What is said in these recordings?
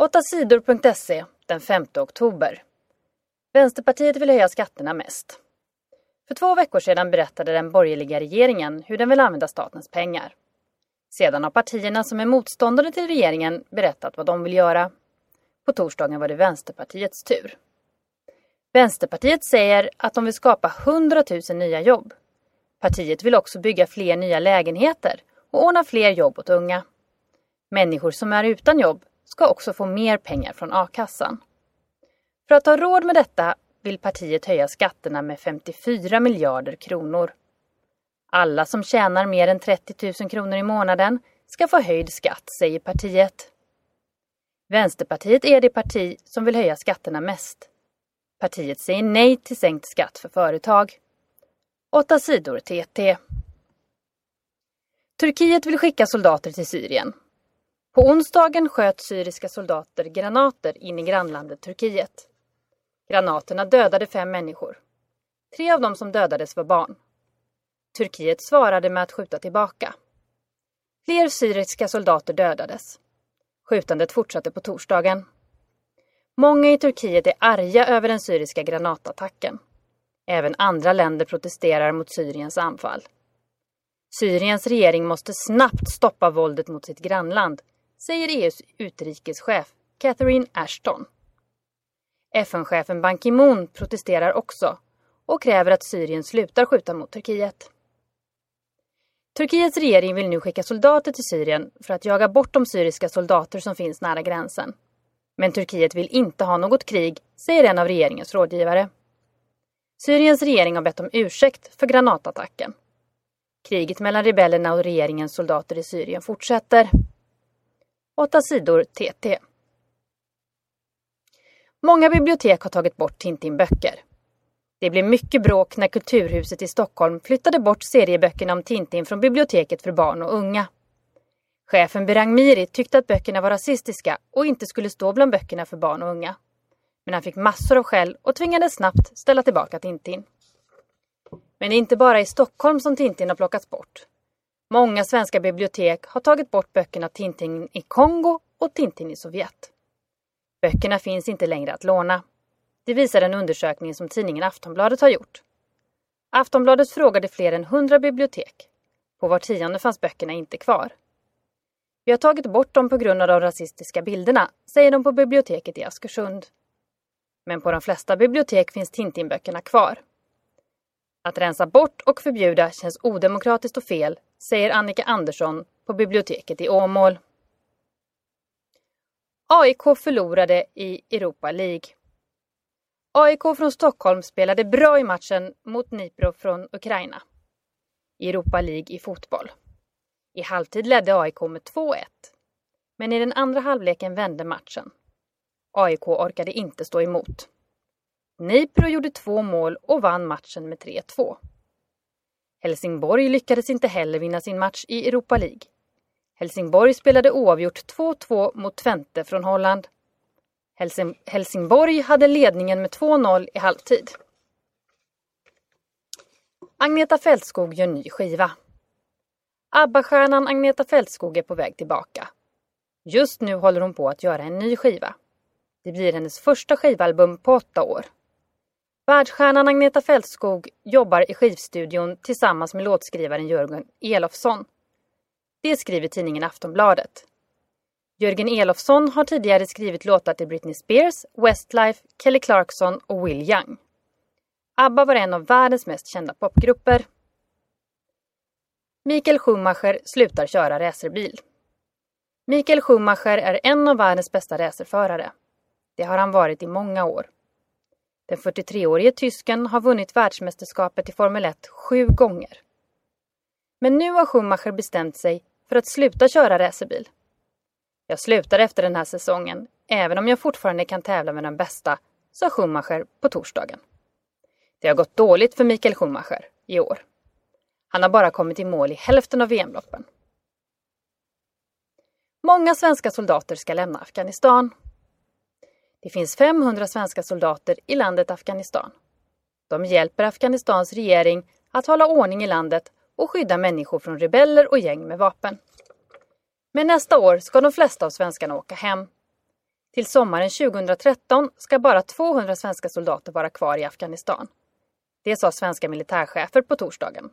8sidor.se den 5 oktober. Vänsterpartiet vill höja skatterna mest. För två veckor sedan berättade den borgerliga regeringen hur den vill använda statens pengar. Sedan har partierna som är motståndare till regeringen berättat vad de vill göra. På torsdagen var det Vänsterpartiets tur. Vänsterpartiet säger att de vill skapa 100 000 nya jobb. Partiet vill också bygga fler nya lägenheter och ordna fler jobb åt unga. Människor som är utan jobb ska också få mer pengar från a-kassan. För att ha råd med detta vill partiet höja skatterna med 54 miljarder kronor. Alla som tjänar mer än 30 000 kronor i månaden ska få höjd skatt, säger partiet. Vänsterpartiet är det parti som vill höja skatterna mest. Partiet säger nej till sänkt skatt för företag. Åtta sidor TT. Turkiet vill skicka soldater till Syrien. På onsdagen sköt syriska soldater granater in i grannlandet Turkiet. Granaterna dödade fem människor. Tre av dem som dödades var barn. Turkiet svarade med att skjuta tillbaka. Fler syriska soldater dödades. Skjutandet fortsatte på torsdagen. Många i Turkiet är arga över den syriska granatattacken. Även andra länder protesterar mot Syriens anfall. Syriens regering måste snabbt stoppa våldet mot sitt grannland, säger EUs utrikeschef Catherine Ashton. FN-chefen Ban Ki-Moon protesterar också och kräver att Syrien slutar skjuta mot Turkiet. Turkiets regering vill nu skicka soldater till Syrien för att jaga bort de syriska soldater som finns nära gränsen. Men Turkiet vill inte ha något krig, säger en av regeringens rådgivare. Syriens regering har bett om ursäkt för granatattacken. Kriget mellan rebellerna och regeringens soldater i Syrien fortsätter. 8 sidor TT. Många bibliotek har tagit bort Tintin-böcker. Det blev mycket bråk när Kulturhuset i Stockholm flyttade bort serieböckerna om Tintin från biblioteket för barn och unga. Chefen Berang Miri tyckte att böckerna var rasistiska och inte skulle stå bland böckerna för barn och unga. Men han fick massor av skäll och tvingades snabbt ställa tillbaka Tintin. Men det är inte bara i Stockholm som Tintin har plockats bort. Många svenska bibliotek har tagit bort böckerna Tintin i Kongo och Tintin i Sovjet. Böckerna finns inte längre att låna. Det visar en undersökning som tidningen Aftonbladet har gjort. Aftonbladet frågade fler än 100 bibliotek. På var tionde fanns böckerna inte kvar. Vi har tagit bort dem på grund av de rasistiska bilderna, säger de på biblioteket i Askersund. Men på de flesta bibliotek finns Tintinböckerna kvar. Att rensa bort och förbjuda känns odemokratiskt och fel, säger Annika Andersson på biblioteket i Åmål. AIK förlorade i Europa League. AIK från Stockholm spelade bra i matchen mot Dnipro från Ukraina. I Europa League i fotboll. I halvtid ledde AIK med 2-1. Men i den andra halvleken vände matchen. AIK orkade inte stå emot. Nipro gjorde två mål och vann matchen med 3-2. Helsingborg lyckades inte heller vinna sin match i Europa League. Helsingborg spelade oavgjort 2-2 mot Twente från Holland. Helsingborg hade ledningen med 2-0 i halvtid. Agneta Fältskog gör ny skiva. ABBA-stjärnan Agneta Fältskog är på väg tillbaka. Just nu håller hon på att göra en ny skiva. Det blir hennes första skivalbum på åtta år. Världsstjärnan Agneta Fältskog jobbar i skivstudion tillsammans med låtskrivaren Jörgen Elofsson. Det skriver tidningen Aftonbladet. Jörgen Elofsson har tidigare skrivit låtar till Britney Spears, Westlife, Kelly Clarkson och Will Young. ABBA var en av världens mest kända popgrupper. Mikael Schumacher slutar köra racerbil. Mikael Schumacher är en av världens bästa racerförare. Det har han varit i många år. Den 43-årige tysken har vunnit världsmästerskapet i Formel 1 sju gånger. Men nu har Schumacher bestämt sig för att sluta köra racerbil. Jag slutar efter den här säsongen, även om jag fortfarande kan tävla med den bästa, sa Schumacher på torsdagen. Det har gått dåligt för Mikael Schumacher i år. Han har bara kommit i mål i hälften av VM-loppen. Många svenska soldater ska lämna Afghanistan. Det finns 500 svenska soldater i landet Afghanistan. De hjälper Afghanistans regering att hålla ordning i landet och skydda människor från rebeller och gäng med vapen. Men nästa år ska de flesta av svenskarna åka hem. Till sommaren 2013 ska bara 200 svenska soldater vara kvar i Afghanistan. Det sa svenska militärchefer på torsdagen.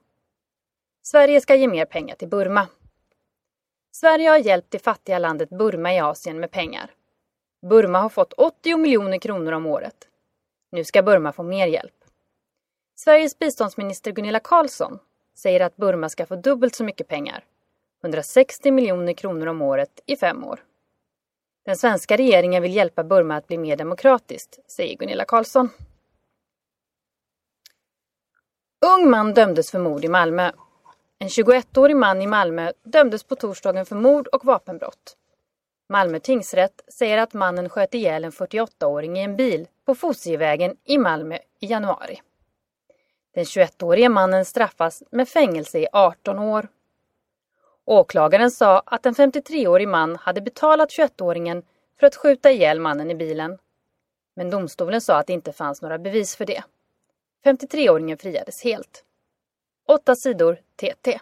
Sverige ska ge mer pengar till Burma. Sverige har hjälpt det fattiga landet Burma i Asien med pengar. Burma har fått 80 miljoner kronor om året. Nu ska Burma få mer hjälp. Sveriges biståndsminister Gunilla Carlsson säger att Burma ska få dubbelt så mycket pengar, 160 miljoner kronor om året i fem år. Den svenska regeringen vill hjälpa Burma att bli mer demokratiskt, säger Gunilla Carlsson. Ung man dömdes för mord i Malmö. En 21-årig man i Malmö dömdes på torsdagen för mord och vapenbrott. Malmö tingsrätt säger att mannen sköt ihjäl en 48-åring i en bil på Fosievägen i Malmö i januari. Den 21-årige mannen straffas med fängelse i 18 år. Åklagaren sa att en 53-årig man hade betalat 21-åringen för att skjuta ihjäl mannen i bilen. Men domstolen sa att det inte fanns några bevis för det. 53-åringen friades helt. 8 sidor TT.